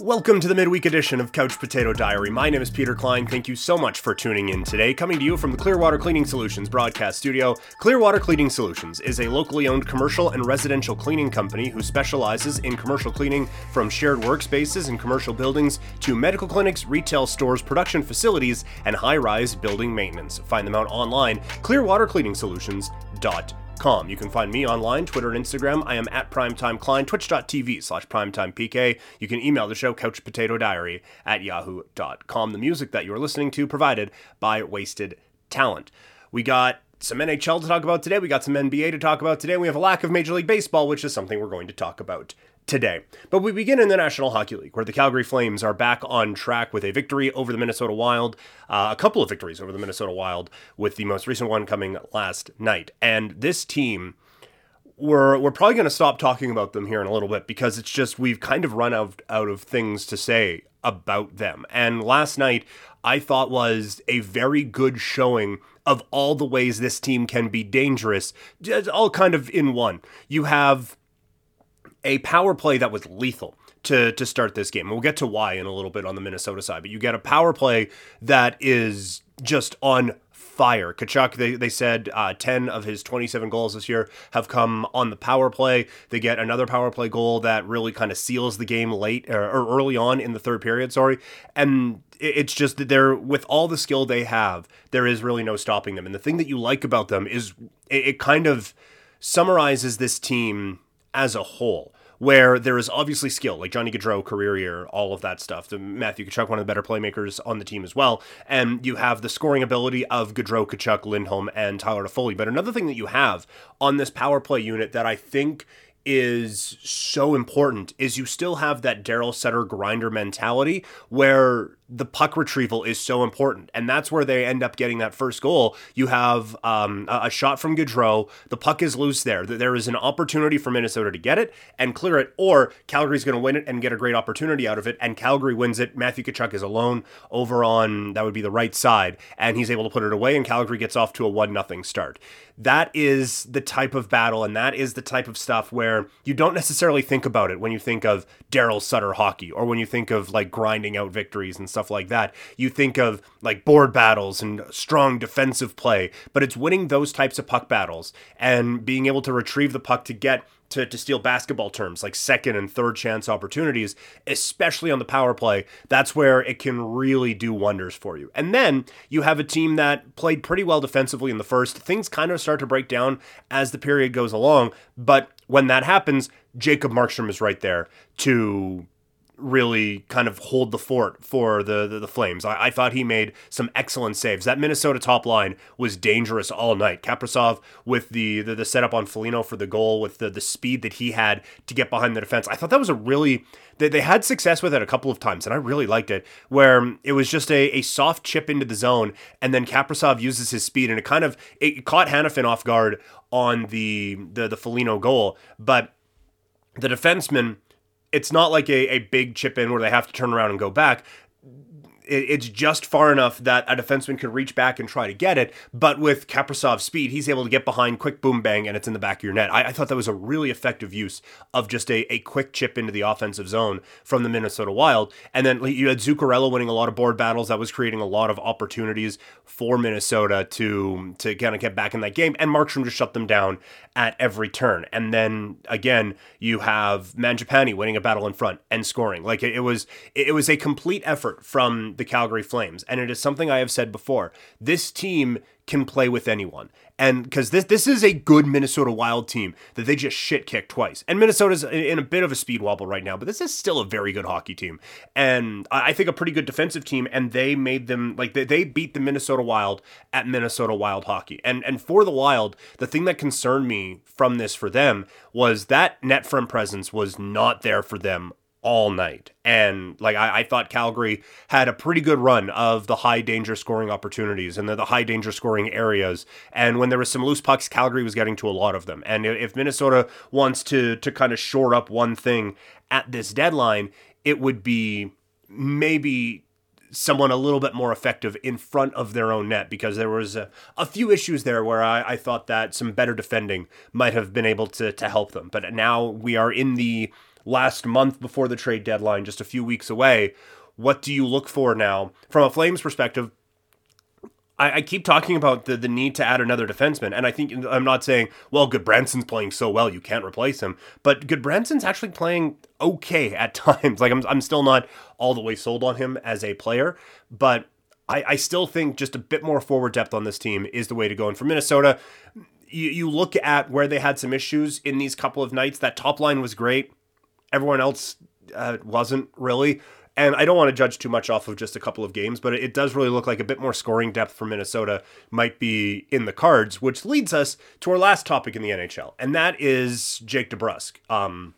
Welcome to the midweek edition of Couch Potato Diary. My name is Peter Klein. Thank you so much for tuning in today. Coming to you from the Clearwater Cleaning Solutions broadcast studio, Clearwater Cleaning Solutions is a locally owned commercial and residential cleaning company who specializes in commercial cleaning from shared workspaces and commercial buildings to medical clinics, retail stores, production facilities, and high rise building maintenance. Find them out online, clearwatercleaningsolutions.com. You can find me online, Twitter and Instagram. I am at primetimeklein, twitch.tv slash primetimepk. You can email the show, couchpotatodiary at yahoo.com. The music that you're listening to provided by Wasted Talent. We got some NHL to talk about today. We got some NBA to talk about today. We have a lack of Major League Baseball, which is something we're going to talk about today. But we begin in the National Hockey League, where the Calgary Flames are back on track with a victory over the Minnesota Wild, uh, a couple of victories over the Minnesota Wild, with the most recent one coming last night. And this team. We're, we're probably going to stop talking about them here in a little bit because it's just we've kind of run out, out of things to say about them. And last night, I thought was a very good showing of all the ways this team can be dangerous, all kind of in one. You have a power play that was lethal to to start this game. We'll get to why in a little bit on the Minnesota side, but you get a power play that is just on fire. Tkachuk, they, they said uh, 10 of his 27 goals this year have come on the power play. They get another power play goal that really kind of seals the game late or, or early on in the third period, sorry. And it's just that they're, with all the skill they have, there is really no stopping them. And the thing that you like about them is it, it kind of summarizes this team as a whole where there is obviously skill, like Johnny Gaudreau, career year, all of that stuff. The Matthew Tkachuk, one of the better playmakers on the team as well. And you have the scoring ability of Gaudreau, Tkachuk, Lindholm, and Tyler Toffoli. But another thing that you have on this power play unit that I think is so important is you still have that Daryl Sutter grinder mentality where the puck retrieval is so important. And that's where they end up getting that first goal. You have um, a shot from Gaudreau. The puck is loose there. There is an opportunity for Minnesota to get it and clear it, or Calgary's going to win it and get a great opportunity out of it. And Calgary wins it. Matthew Tkachuk is alone over on, that would be the right side. And he's able to put it away, and Calgary gets off to a 1 0 start. That is the type of battle, and that is the type of stuff where you don't necessarily think about it when you think of Daryl Sutter hockey or when you think of like grinding out victories and stuff stuff like that. You think of like board battles and strong defensive play, but it's winning those types of puck battles and being able to retrieve the puck to get to, to steal basketball terms like second and third chance opportunities, especially on the power play, that's where it can really do wonders for you. And then you have a team that played pretty well defensively in the first. Things kind of start to break down as the period goes along, but when that happens, Jacob Markstrom is right there to really kind of hold the fort for the the, the Flames. I, I, thought he made some excellent saves. That Minnesota top line was dangerous all night. Kaprizov with the, the the setup on Foligno for the goal, with the the speed that he had to get behind the defense. I thought that was a really they, they had success with it a couple of times, and I really liked it. Where it was just a, a soft chip into the zone, and then Kaprizov uses his speed, and it kind of it caught Hanifin off guard on the the the Foligno goal, but the defenseman it's not like a, a big chip in where they have to turn around and go back it's just far enough that a defenseman can reach back and try to get it. But with Kaprizov's speed, he's able to get behind, quick boom bang, and it's in the back of your net. I, I, thought that was a really effective use of just a, a quick chip into the offensive zone from the Minnesota Wild. And then you had Zuccarello winning a lot of board battles. That was creating a lot of opportunities for Minnesota to to kind of get back in that game. And Markstrom just shut them down at every turn. And then again, you have Mangiapane winning a battle in front and scoring. Like it, it was it was a complete effort from the Calgary Flames. And it is something I have said before. This team can play with anyone. And because this this is a good Minnesota Wild team that they just shit kicked twice. And Minnesota's in a bit of a speed wobble right now, but this is still a very good hockey team. And I think a pretty good defensive team. And they made them like they, they beat the Minnesota Wild at Minnesota Wild hockey. And and for the Wild, the thing that concerned me from this for them was that net front presence was not there for them all night. And like I, I, thought Calgary had a pretty good run of the high danger scoring opportunities and the, the, high danger scoring areas. And when there was some loose pucks, Calgary was getting to a lot of them. And if Minnesota wants to to kind of shore up one thing at this deadline, it would be maybe someone a little bit more effective in front of their own net because there was a, a few issues there where I, I thought that some better defending might have been able to, to help them. But now we are in the last month before the trade deadline, just a few weeks away. What do you look for now from a Flames perspective? I, I, keep talking about the, the need to add another defenseman, and I think I'm not saying, well, Gudbranson's playing so well you can't replace him, but Gudbranson's actually playing okay at times. Like I'm, I'm still not all the way sold on him as a player, but I, I still think just a bit more forward depth on this team is the way to go. And for Minnesota, you, you look at where they had some issues in these couple of nights. That top line was great. Everyone else uh, wasn't really. And I don't want to judge too much off of just a couple of games, but it does really look like a bit more scoring depth for Minnesota might be in the cards, which leads us to our last topic in the NHL, and that is Jake DeBrusk. Um,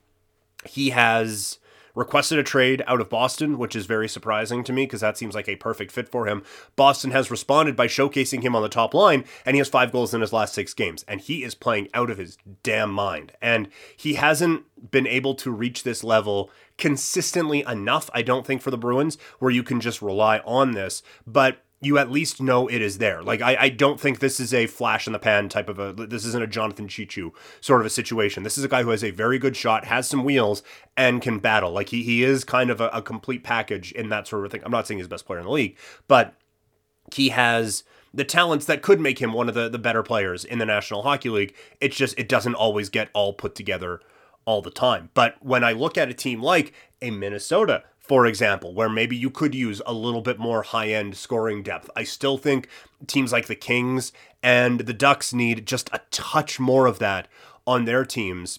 he has requested a trade out of Boston, which is very surprising to me because that seems like a perfect fit for him. Boston has responded by showcasing him on the top line, and he has five goals in his last six games, and he is playing out of his damn mind. And he hasn't been able to reach this level consistently enough, I don't think, for the Bruins, where you can just rely on this. But you at least know it is there. Like I, I don't think this is a flash in the pan type of a this isn't a Jonathan Cheechoo sort of a situation. This is a guy who has a very good shot, has some wheels, and can battle. Like he he is kind of a, a complete package in that sort of thing. I'm not saying he's the best player in the league, but he has the talents that could make him one of the, the better players in the National Hockey League. It's just it doesn't always get all put together all the time. But when I look at a team like a Minnesota, for example, where maybe you could use a little bit more high end scoring depth. I still think teams like the Kings and the Ducks need just a touch more of that on their teams.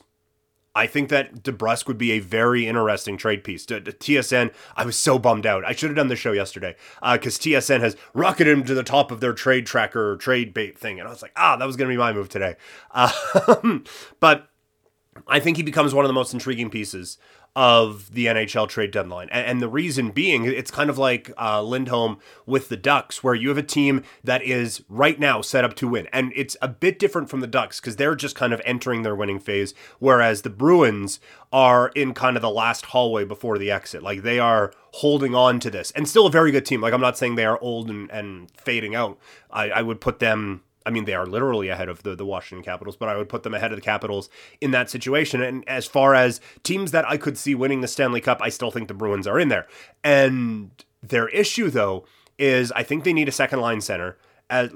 I think that DeBrusk would be a very interesting trade piece. To, to TSN, I was so bummed out. I should have done the show yesterday because uh, TSN has rocketed him to the top of their trade tracker trade bait thing. And I was like, ah, that was going to be my move today. Uh, but I think he becomes one of the most intriguing pieces of the NHL trade deadline. And, and the reason being, it's kind of like uh, Lindholm with the Ducks, where you have a team that is right now set up to win. And it's a bit different from the Ducks because they're just kind of entering their winning phase, whereas the Bruins are in kind of the last hallway before the exit. Like they are holding on to this and still a very good team. Like I'm not saying they are old and, and fading out. I, I would put them I mean, they are literally ahead of the, the Washington Capitals, but I would put them ahead of the Capitals in that situation. And as far as teams that I could see winning the Stanley Cup, I still think the Bruins are in there. And their issue, though, is I think they need a second line center.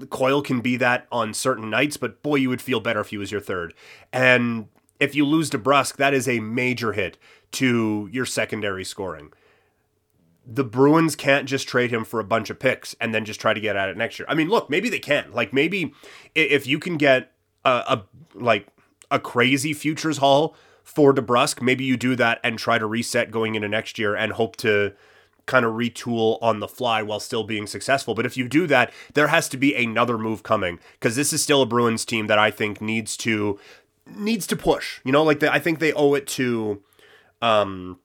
Coyle can be that on certain nights, but boy, you would feel better if he was your third. And if you lose DeBrusk, that is a major hit to your secondary scoring the Bruins can't just trade him for a bunch of picks and then just try to get at it next year. I mean, look, maybe they can. Like maybe if you can get a, a like a crazy futures haul for DeBrusk, maybe you do that and try to reset going into next year and hope to kind of retool on the fly while still being successful. But if you do that, there has to be another move coming because this is still a Bruins team that I think needs to needs to push. You know, like the, I think they owe it to um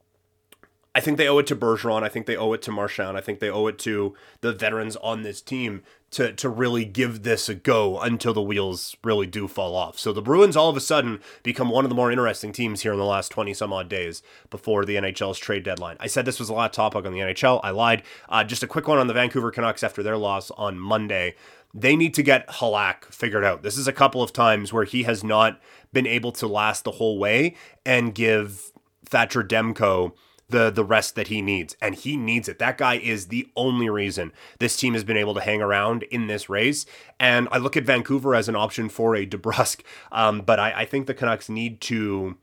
I think they owe it to Bergeron. I think they owe it to Marchand. I think they owe it to the veterans on this team to to really give this a go until the wheels really do fall off. So the Bruins all of a sudden become one of the more interesting teams here in the last 20 some odd days before the NHL's trade deadline. I said this was a lot of topic on the NHL. I lied. Uh, just a quick one on the Vancouver Canucks after their loss on Monday. They need to get Halak figured out. This is a couple of times where he has not been able to last the whole way and give Thatcher Demko the the rest that he needs, and he needs it. That guy is the only reason this team has been able to hang around in this race. And I look at Vancouver as an option for a DeBrusk, um, but I, I think the Canucks need to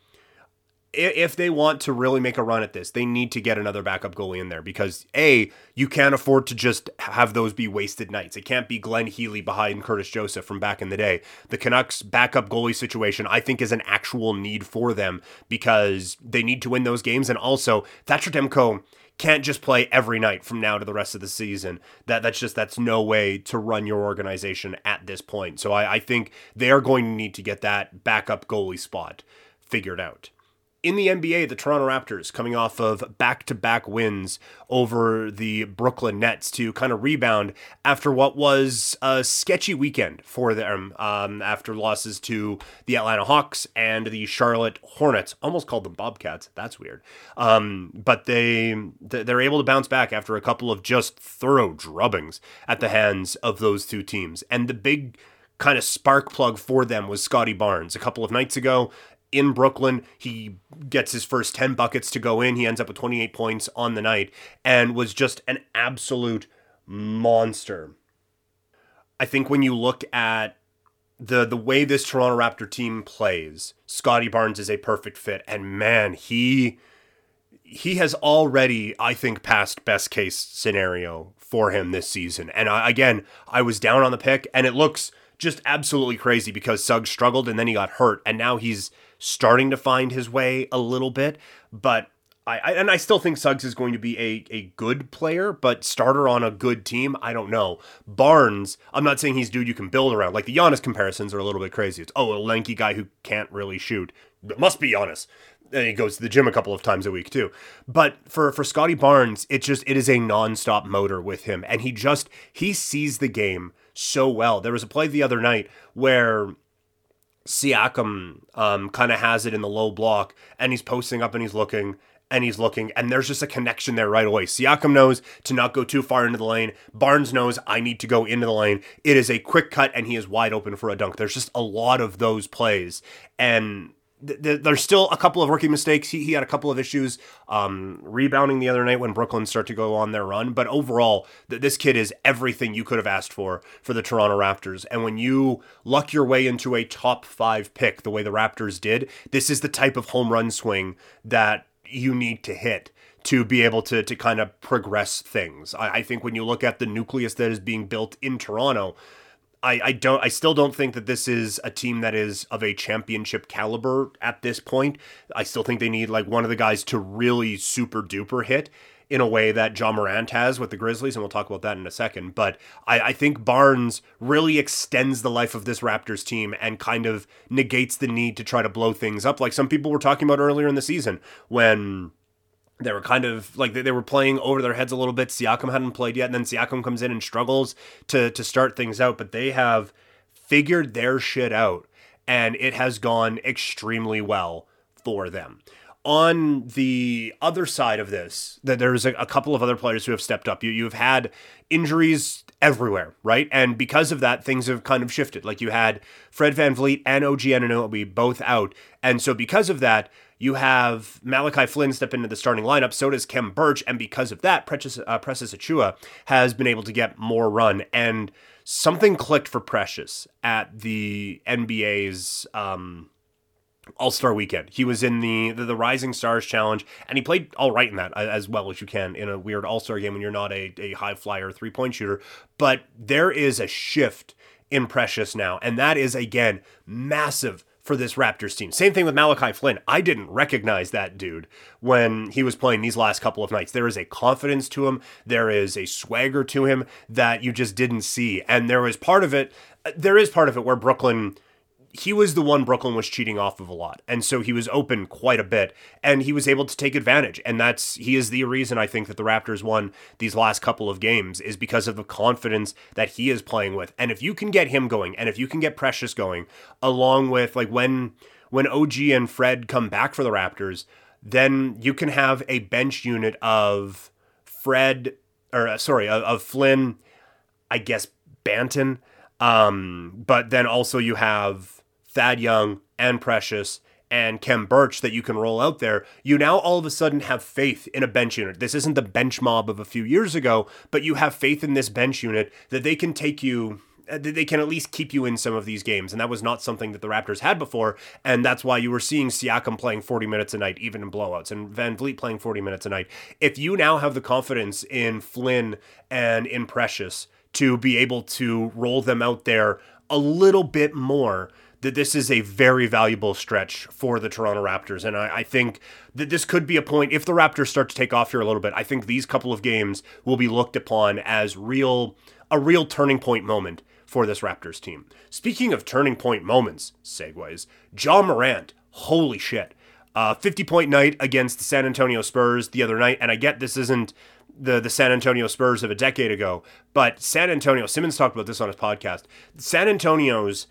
if they want to really make a run at this, they need to get another backup goalie in there because A, you can't afford to just have those be wasted nights. It can't be Glenn Healy behind Curtis Joseph from back in the day. The Canucks backup goalie situation, I think, is an actual need for them because they need to win those games. And also, Thatcher Demko can't just play every night from now to the rest of the season. That that's just that's no way to run your organization at this point. So I, I think they are going to need to get that backup goalie spot figured out in the NBA, the Toronto Raptors coming off of back to back wins over the Brooklyn Nets to kind of rebound after what was a sketchy weekend for them um, after losses to the Atlanta Hawks and the Charlotte Hornets. Almost called them Bobcats. That's weird. Um, but they they're able to bounce back after a couple of just thorough drubbings at the hands of those two teams. And the big kind of spark plug for them was Scottie Barnes a couple of nights ago in Brooklyn. He gets his first 10 buckets to go in. He ends up with 28 points on the night and was just an absolute monster. I think when you look at the the way this Toronto Raptor team plays, Scottie Barnes is a perfect fit and man, he he has already I think passed best case scenario for him this season. And I, again, I was down on the pick and it looks just absolutely crazy because Suggs struggled and then he got hurt and now he's starting to find his way a little bit, but I, and I still think Suggs is going to be a, a good player, but starter on a good team, I don't know. Barnes, I'm not saying he's dude you can build around. Like the Giannis comparisons are a little bit crazy. It's oh a lanky guy who can't really shoot. It must be Giannis. And he goes to the gym a couple of times a week too. But for for Scottie Barnes, it just it is a nonstop motor with him, and he just he sees the game so well. There was a play the other night where Siakam um, kind of has it in the low block, and he's posting up and he's looking and he's looking, and there's just a connection there right away. Siakam knows to not go too far into the lane. Barnes knows I need to go into the lane. It is a quick cut, and he is wide open for a dunk. There's just a lot of those plays, and there's still a couple of rookie mistakes. He, he had a couple of issues um, rebounding the other night when Brooklyn start to go on their run. But overall, th- this kid is everything you could have asked for for the Toronto Raptors. And when you luck your way into a top five pick the way the Raptors did, this is the type of home run swing that you need to hit to be able to to kind of progress things. I, I think when you look at the nucleus that is being built in Toronto, I, I don't I still don't think that this is a team that is of a championship caliber at this point. I still think they need like one of the guys to really super duper hit in a way that Ja Morant has with the Grizzlies, and we'll talk about that in a second. But I, I think Barnes really extends the life of this Raptors team and kind of negates the need to try to blow things up, like some people were talking about earlier in the season when they were kind of like they were playing over their heads a little bit. Siakam hadn't played yet, and then Siakam comes in and struggles to to start things out. But they have figured their shit out, and it has gone extremely well for them. On the other side of this, that there's a, a couple of other players who have stepped up. You you've had injuries everywhere, right? And because of that, things have kind of shifted. Like you had Fred Van VanVleet and OG Anunoby both out. And so because of that, you have Malachi Flynn step into the starting lineup. So does Khem Birch. And because of that, Precious, uh, Precious Achiuwa has been able to get more run. And something clicked for Precious at the NBA's um, all Star Weekend. He was in the, the, the Rising Stars Challenge, and he played all right in that as well as you can in a weird All Star game when you're not a, a high flyer three point shooter. But there is a shift in Precious now, and that is again massive for this Raptors team. Same thing with Malachi Flynn. I didn't recognize that dude when he was playing these last couple of nights. There is a confidence to him, there is a swagger to him that you just didn't see. And there was part of it, uh, there is part of it where Brooklyn he was the one Brooklyn was cheating off of a lot. And so he was open quite a bit and he was able to take advantage. And that's he is the reason I think that the Raptors won these last couple of games is because of the confidence that he is playing with. And if you can get him going and if you can get Precious going along with like when when OG and Fred come back for the Raptors, then you can have a bench unit of Fred or uh, sorry, of, of Flynn, I guess Banton um, but then also you have Thad Young and Precious and Khem Birch that you can roll out there, you now all of a sudden have faith in a bench unit. This isn't the bench mob of a few years ago, but you have faith in this bench unit that they can take you uh, they can at least keep you in some of these games. And that was not something that the Raptors had before. And that's why you were seeing Siakam playing 40 minutes a night, even in blowouts, and VanVleet playing 40 minutes a night. If you now have the confidence in Flynn and in Precious to be able to roll them out there a little bit more, that this is a very valuable stretch for the Toronto Raptors. And I, I, think that this could be a point, if the Raptors start to take off here a little bit, I think these couple of games will be looked upon as real a real turning point moment for this Raptors team. Speaking of turning point moments, segues, Ja Morant, holy shit. Uh, 50 point night against the San Antonio Spurs the other night. And I get this isn't the the San Antonio Spurs of a decade ago, but San Antonio, Simmons talked about this on his podcast. San Antonio's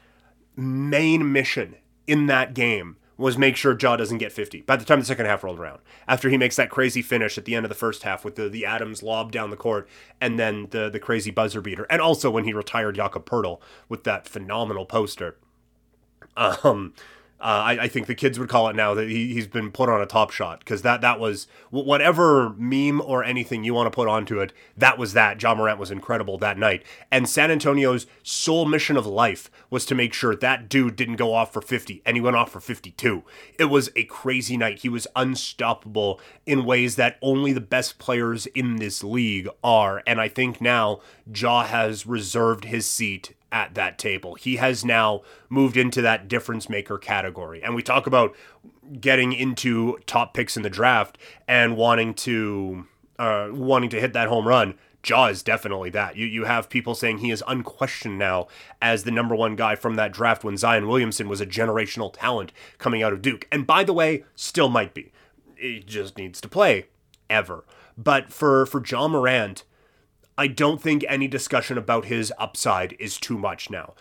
main mission in that game was make sure Ja doesn't get 50 by the time the second half rolled around. After he makes that crazy finish at the end of the first half with the, the Adams lob down the court and then the, the crazy buzzer beater. And also when he retired Jakob Poeltl with that phenomenal poster. Um, Uh, I, I, think the kids would call it now that he, he's been put on a top shot because that that was whatever meme or anything you want to put onto it. That was that. Ja Morant was incredible that night, and San Antonio's sole mission of life was to make sure that dude didn't go off for 50, and he went off for 52. It was a crazy night. He was unstoppable in ways that only the best players in this league are, and I think now Ja has reserved his seat at that table. He has now moved into that difference maker category. And we talk about getting into top picks in the draft and wanting to uh, wanting to hit that home run. Ja is definitely that. You you have people saying he is unquestioned now as the number one guy from that draft when Zion Williamson was a generational talent coming out of Duke. And by the way, still might be. He just needs to play ever. But for for Ja Morant, I don't think any discussion about his upside is too much now.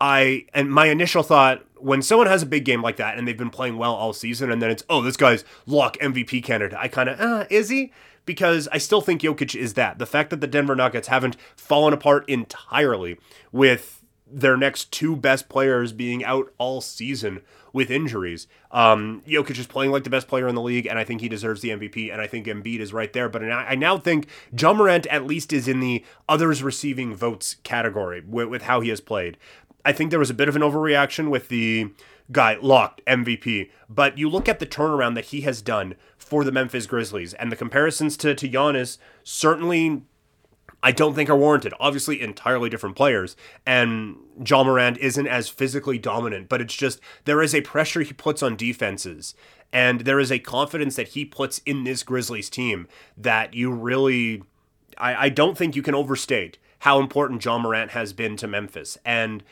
I and my initial thought when someone has a big game like that and they've been playing well all season and then it's oh this guy's lock MVP candidate. I kind of uh, is he? Because I still think Jokic is that. The fact that the Denver Nuggets haven't fallen apart entirely with their next two best players being out all season with injuries. Um, Jokic is playing like the best player in the league, and I think he deserves the MVP, and I think Embiid is right there. But I now think Ja Morant at least is in the others receiving votes category with, with how he has played. I think there was a bit of an overreaction with the guy locked MVP, but you look at the turnaround that he has done for the Memphis Grizzlies, and the comparisons to, to Giannis certainly I don't think are warranted. Obviously, entirely different players, and Ja Morant isn't as physically dominant, but it's just there is a pressure he puts on defenses, and there is a confidence that he puts in this Grizzlies team that you really, I, I don't think you can overstate how important Ja Morant has been to Memphis. And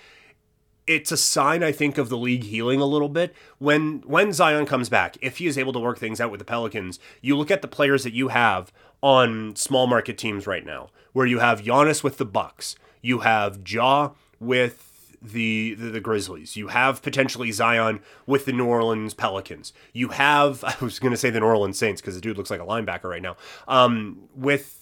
it's a sign I think of the league healing a little bit when when Zion comes back if he is able to work things out with the Pelicans you look at the players that you have on small market teams right now where you have Giannis with the Bucks, you have Ja with the, the, the Grizzlies, you have potentially Zion with the New Orleans Pelicans, you have I was going to say the New Orleans Saints because the dude looks like a linebacker right now. Um, with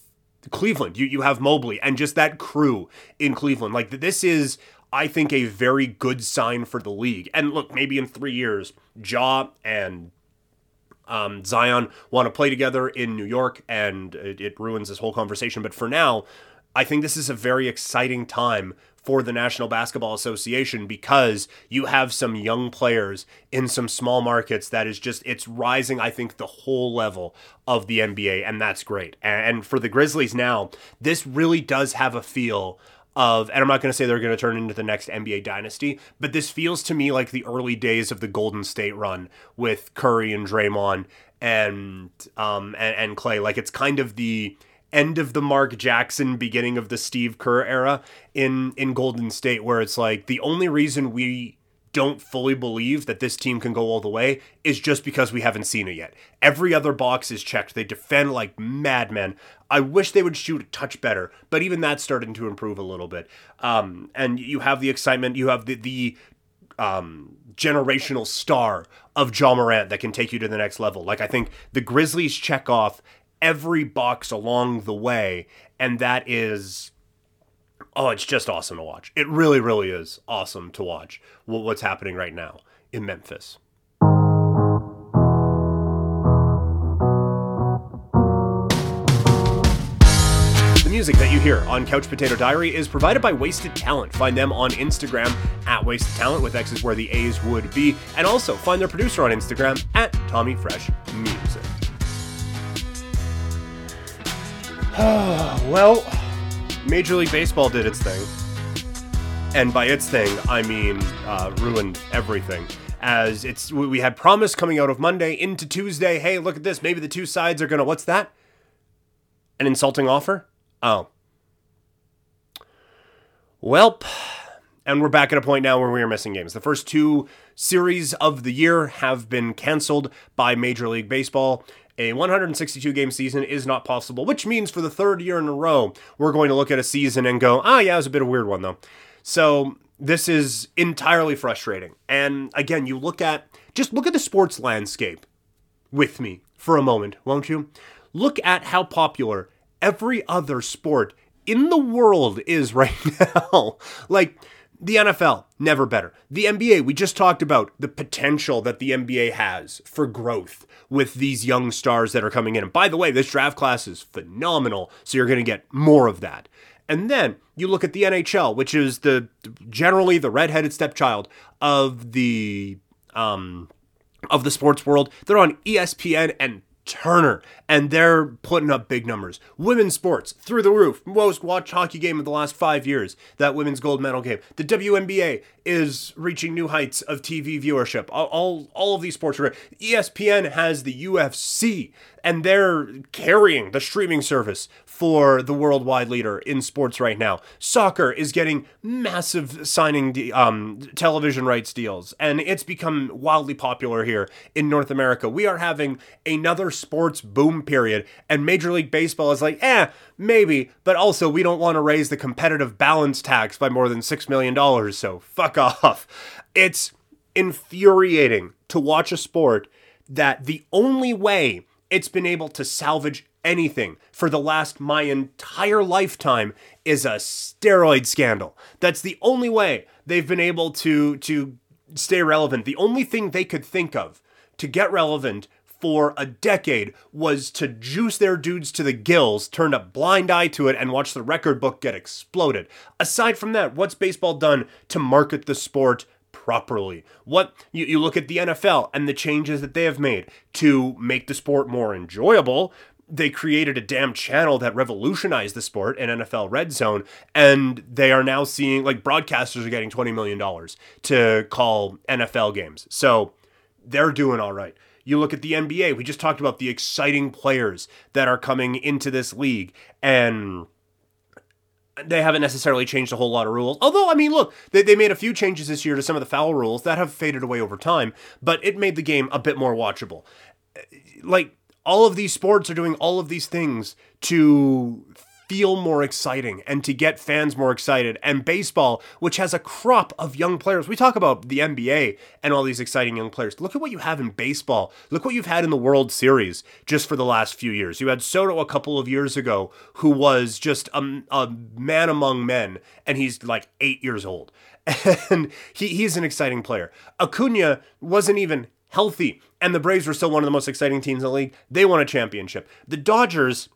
Cleveland, you you have Mobley and just that crew in Cleveland. Like this is I think a very good sign for the league. And look, maybe in three years, Ja and um, Zion want to play together in New York, and it, it ruins this whole conversation. But for now, I think this is a very exciting time for the National Basketball Association because you have some young players in some small markets that is just it's rising I think the whole level of the NBA and that's great. And for the Grizzlies now, this really does have a feel of, and I'm not going to say they're going to turn into the next NBA dynasty, but this feels to me like the early days of the Golden State run with Curry and Draymond and um and, and Klay. Like it's kind of the end of the Mark Jackson, beginning of the Steve Kerr era in in Golden State, where it's like the only reason we don't fully believe that this team can go all the way is just because we haven't seen it yet. Every other box is checked. They defend like madmen. I wish they would shoot a touch better, but even that's starting to improve a little bit. Um, and you have the excitement. You have the the um, generational star of Ja Morant that can take you to the next level. Like I think the Grizzlies check off every box along the way, and that is oh, it's just awesome to watch. It really, really is awesome to watch what's happening right now in Memphis. The music that you hear on Couch Potato Diary is provided by Wasted Talent. Find them on Instagram at Wasted Talent with X's where the A's would be, and also find their producer on Instagram at Tommy Fresh Music. well, Major League Baseball did its thing. And by its thing, I mean uh, ruined everything. As it's, we had promise coming out of Monday into Tuesday. Hey, look at this. Maybe the two sides are gonna. What's that? An insulting offer? Oh. Welp. And we're back at a point now where we are missing games. The first two series of the year have been canceled by Major League Baseball a 162 game season is not possible, which means for the third year in a row, we're going to look at a season and go, ah, yeah, it was a bit of a weird one though. So this is entirely frustrating. And again, you look at, just look at the sports landscape with me for a moment, won't you? Look at how popular every other sport in the world is right now. like, The NFL, never better. The NBA, we just talked about the potential that the NBA has for growth with these young stars that are coming in. And by the way, this draft class is phenomenal, so you're going to get more of that. And then you look at the NHL, which is the generally the redheaded stepchild of the um, of the sports world. They're on ESPN and Turner, and they're putting up big numbers. Women's sports through the roof. Most watched hockey game of the last five years. That women's gold medal game. The WNBA is reaching new heights of TV viewership. All, all, all of these sports are. ESPN has the UFC, and they're carrying the streaming service for the worldwide leader in sports right now. Soccer is getting massive signing de- um, television rights deals, and it's become wildly popular here in North America. We are having another sports boom period, and Major League Baseball is like, eh, maybe, but also we don't want to raise the competitive balance tax by more than $6 million, so fuck off. It's infuriating to watch a sport that the only way it's been able to salvage anything for the last my entire lifetime is a steroid scandal. That's the only way they've been able to to stay relevant. The only thing they could think of to get relevant for a decade was to juice their dudes to the gills, turn a blind eye to it, and watch the record book get exploded. Aside from that, what's baseball done to market the sport properly? What you, you look at the NFL and the changes that they have made to make the sport more enjoyable, they created a damn channel that revolutionized the sport in NFL Red Zone, and they are now seeing like broadcasters are getting $20 million to call NFL games. So they're doing all right. You look at the NBA, we just talked about the exciting players that are coming into this league, and they haven't necessarily changed a whole lot of rules. Although, I mean, look, they, they made a few changes this year to some of the foul rules that have faded away over time, but it made the game a bit more watchable. Like, all of these sports are doing all of these things to feel more exciting and to get fans more excited. And baseball, which has a crop of young players, we talk about the NBA and all these exciting young players. Look at what you have in baseball. Look what you've had in the World Series just for the last few years. You had Soto a couple of years ago, who was just a, a man among men, and he's like eight years old. And he, he's an exciting player. Acuna wasn't even healthy, and the Braves were still one of the most exciting teams in the league. They won a championship. The Dodgers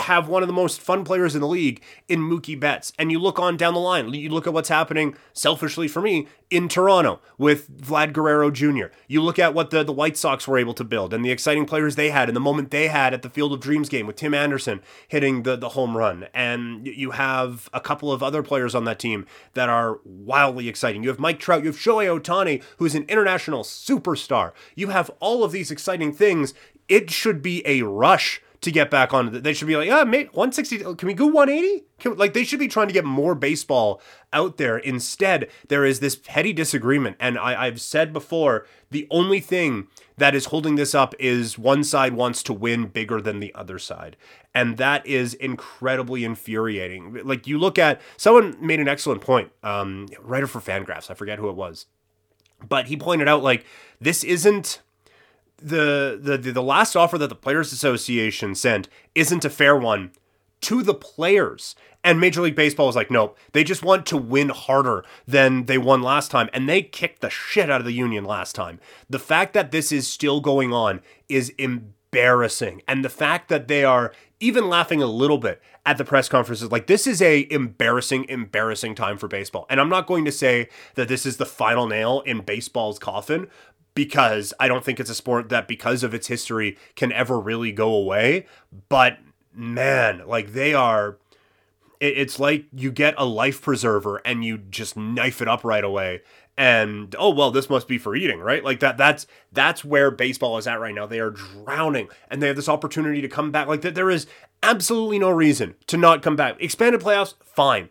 have one of the most fun players in the league in Mookie Betts. And you look on down the line, you look at what's happening, selfishly for me, in Toronto with Vlad Guerrero Jr. You look at what the, the White Sox were able to build and the exciting players they had and the moment they had at the Field of Dreams game with Tim Anderson hitting the, the home run. And you have a couple of other players on that team that are wildly exciting. You have Mike Trout, you have Shohei Ohtani, who's an international superstar. You have all of these exciting things. It should be a rush to get back on. They should be like, ah, mate, 160. Can we go 180? Can, like they should be trying to get more baseball out there. Instead, there is this petty disagreement, and I, I've said before, the only thing that is holding this up is one side wants to win bigger than the other side. And that is incredibly infuriating. Like you look at someone made an excellent point. Um, writer for Fangraphs, I forget who it was, but he pointed out like this isn't the, the the last offer that the Players Association sent isn't a fair one to the players. And Major League Baseball was like, nope, they just want to win harder than they won last time. And they kicked the shit out of the union last time. The fact that this is still going on is embarrassing. And the fact that they are even laughing a little bit at the press conferences, like this is a embarrassing, embarrassing time for baseball. And I'm not going to say that this is the final nail in baseball's coffin, because I don't think it's a sport that, because of its history, can ever really go away. But man, like they are. It's like you get a life preserver and you just knife it up right away. And oh well, this must be for eating, right? Like that. That's that's where baseball is at right now. They are drowning, and they have this opportunity to come back. Like that, there is absolutely no reason to not come back. Expanded playoffs, fine.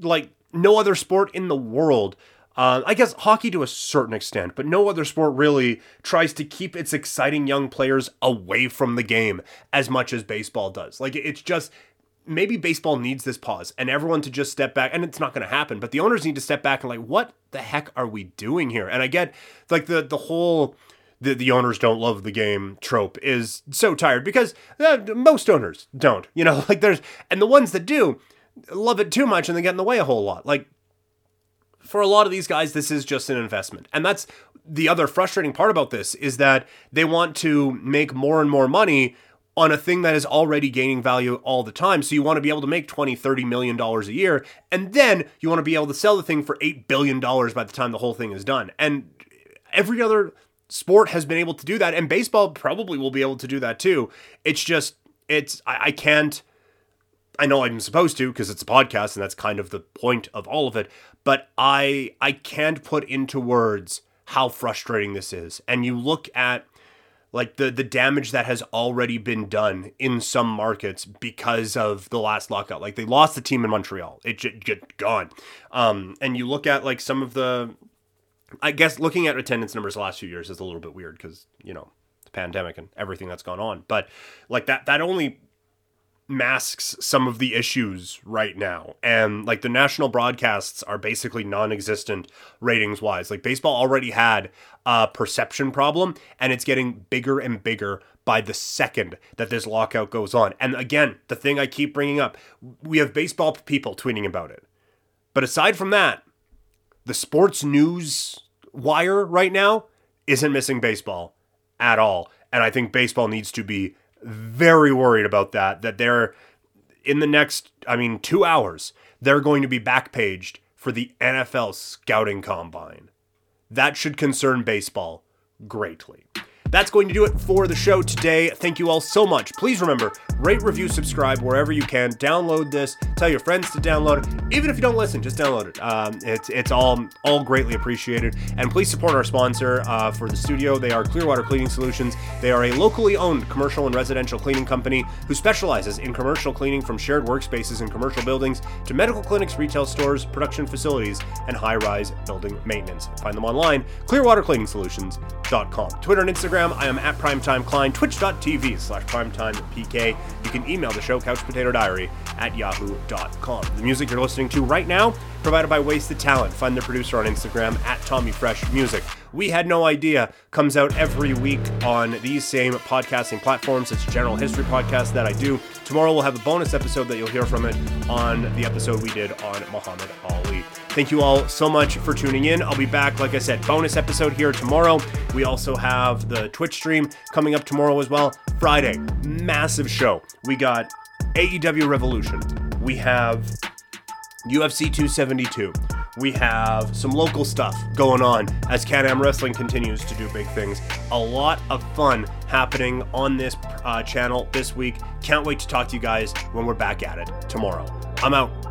Like no other sport in the world uh, I guess hockey to a certain extent, but no other sport really tries to keep its exciting young players away from the game as much as baseball does. Like it's just maybe baseball needs this pause and everyone to just step back and it's not going to happen but the owners need to step back and like what the heck are we doing here? And i get like the the whole the, the owners don't love the game trope is so tired because uh, most owners don't you know? Like there's and the ones that do love it too much and they get in the way a whole lot. Like for a lot of these guys, this is just an investment. And that's the other frustrating part about this is that they want to make more and more money on a thing that is already gaining value all the time. So you want to be able to make 20, 30 million dollars a year and then you want to be able to sell the thing for 8 billion dollars by the time the whole thing is done. And every other sport has been able to do that and baseball probably will be able to do that too. It's just it's I, I can't I know I'm supposed to because it's a podcast and that's kind of the point of all of it, but I I can't put into words how frustrating this is. And you look at like the the damage that has already been done in some markets because of the last lockout. Like they lost the team in Montreal. It just, just gone. Um, and you look at like some of the I guess looking at attendance numbers the last few years is a little bit weird because, you know, the pandemic and everything that's gone on. But like that that only masks some of the issues right now. And like the national broadcasts are basically non existent ratings wise. Like baseball already had a perception problem and it's getting bigger and bigger by the second that this lockout goes on. And again, the thing I keep bringing up, we have baseball people tweeting about it. But aside from that, the sports news wire right now isn't missing baseball at all. And I think baseball needs to be very worried about that. That they're in the next, I mean, two hours, they're going to be backpaged for the NFL scouting combine. That should concern baseball greatly. That's going to do it for the show today. Thank you all so much. Please remember, rate, review, subscribe wherever you can. Download this. Tell your friends to download it. Even if you don't listen, just download it. Um, it's it's all all greatly appreciated. And please support our sponsor uh, for the studio. They are Clearwater Cleaning Solutions. They are a locally owned commercial and residential cleaning company who specializes in commercial cleaning from shared workspaces and commercial buildings to medical clinics, retail stores, production facilities, and high-rise building maintenance. Find them online, clearwatercleaningsolutions.com. Twitter and Instagram I am at Primetime Klein, twitch.tv slash primetimepk. You can email the show, couchpotatodiary at yahoo.com. The music you're listening to right now, provided by Wasted Talent. Find the producer on Instagram at Tommy Fresh Music. We Had No Idea comes out every week on these same podcasting platforms. It's a general history podcast that I do. Tomorrow we'll have a bonus episode that you'll hear from it on the episode we did on Muhammad Ali. Thank you all so much for tuning in. I'll be back, like I said, bonus episode here tomorrow. We also have the Twitch stream coming up tomorrow as well. Friday, massive show. We got AEW Revolution. We have UFC 272. We have some local stuff going on as Can Am Wrestling continues to do big things. A lot of fun happening on this uh, channel this week. Can't wait to talk to you guys when we're back at it tomorrow. I'm out.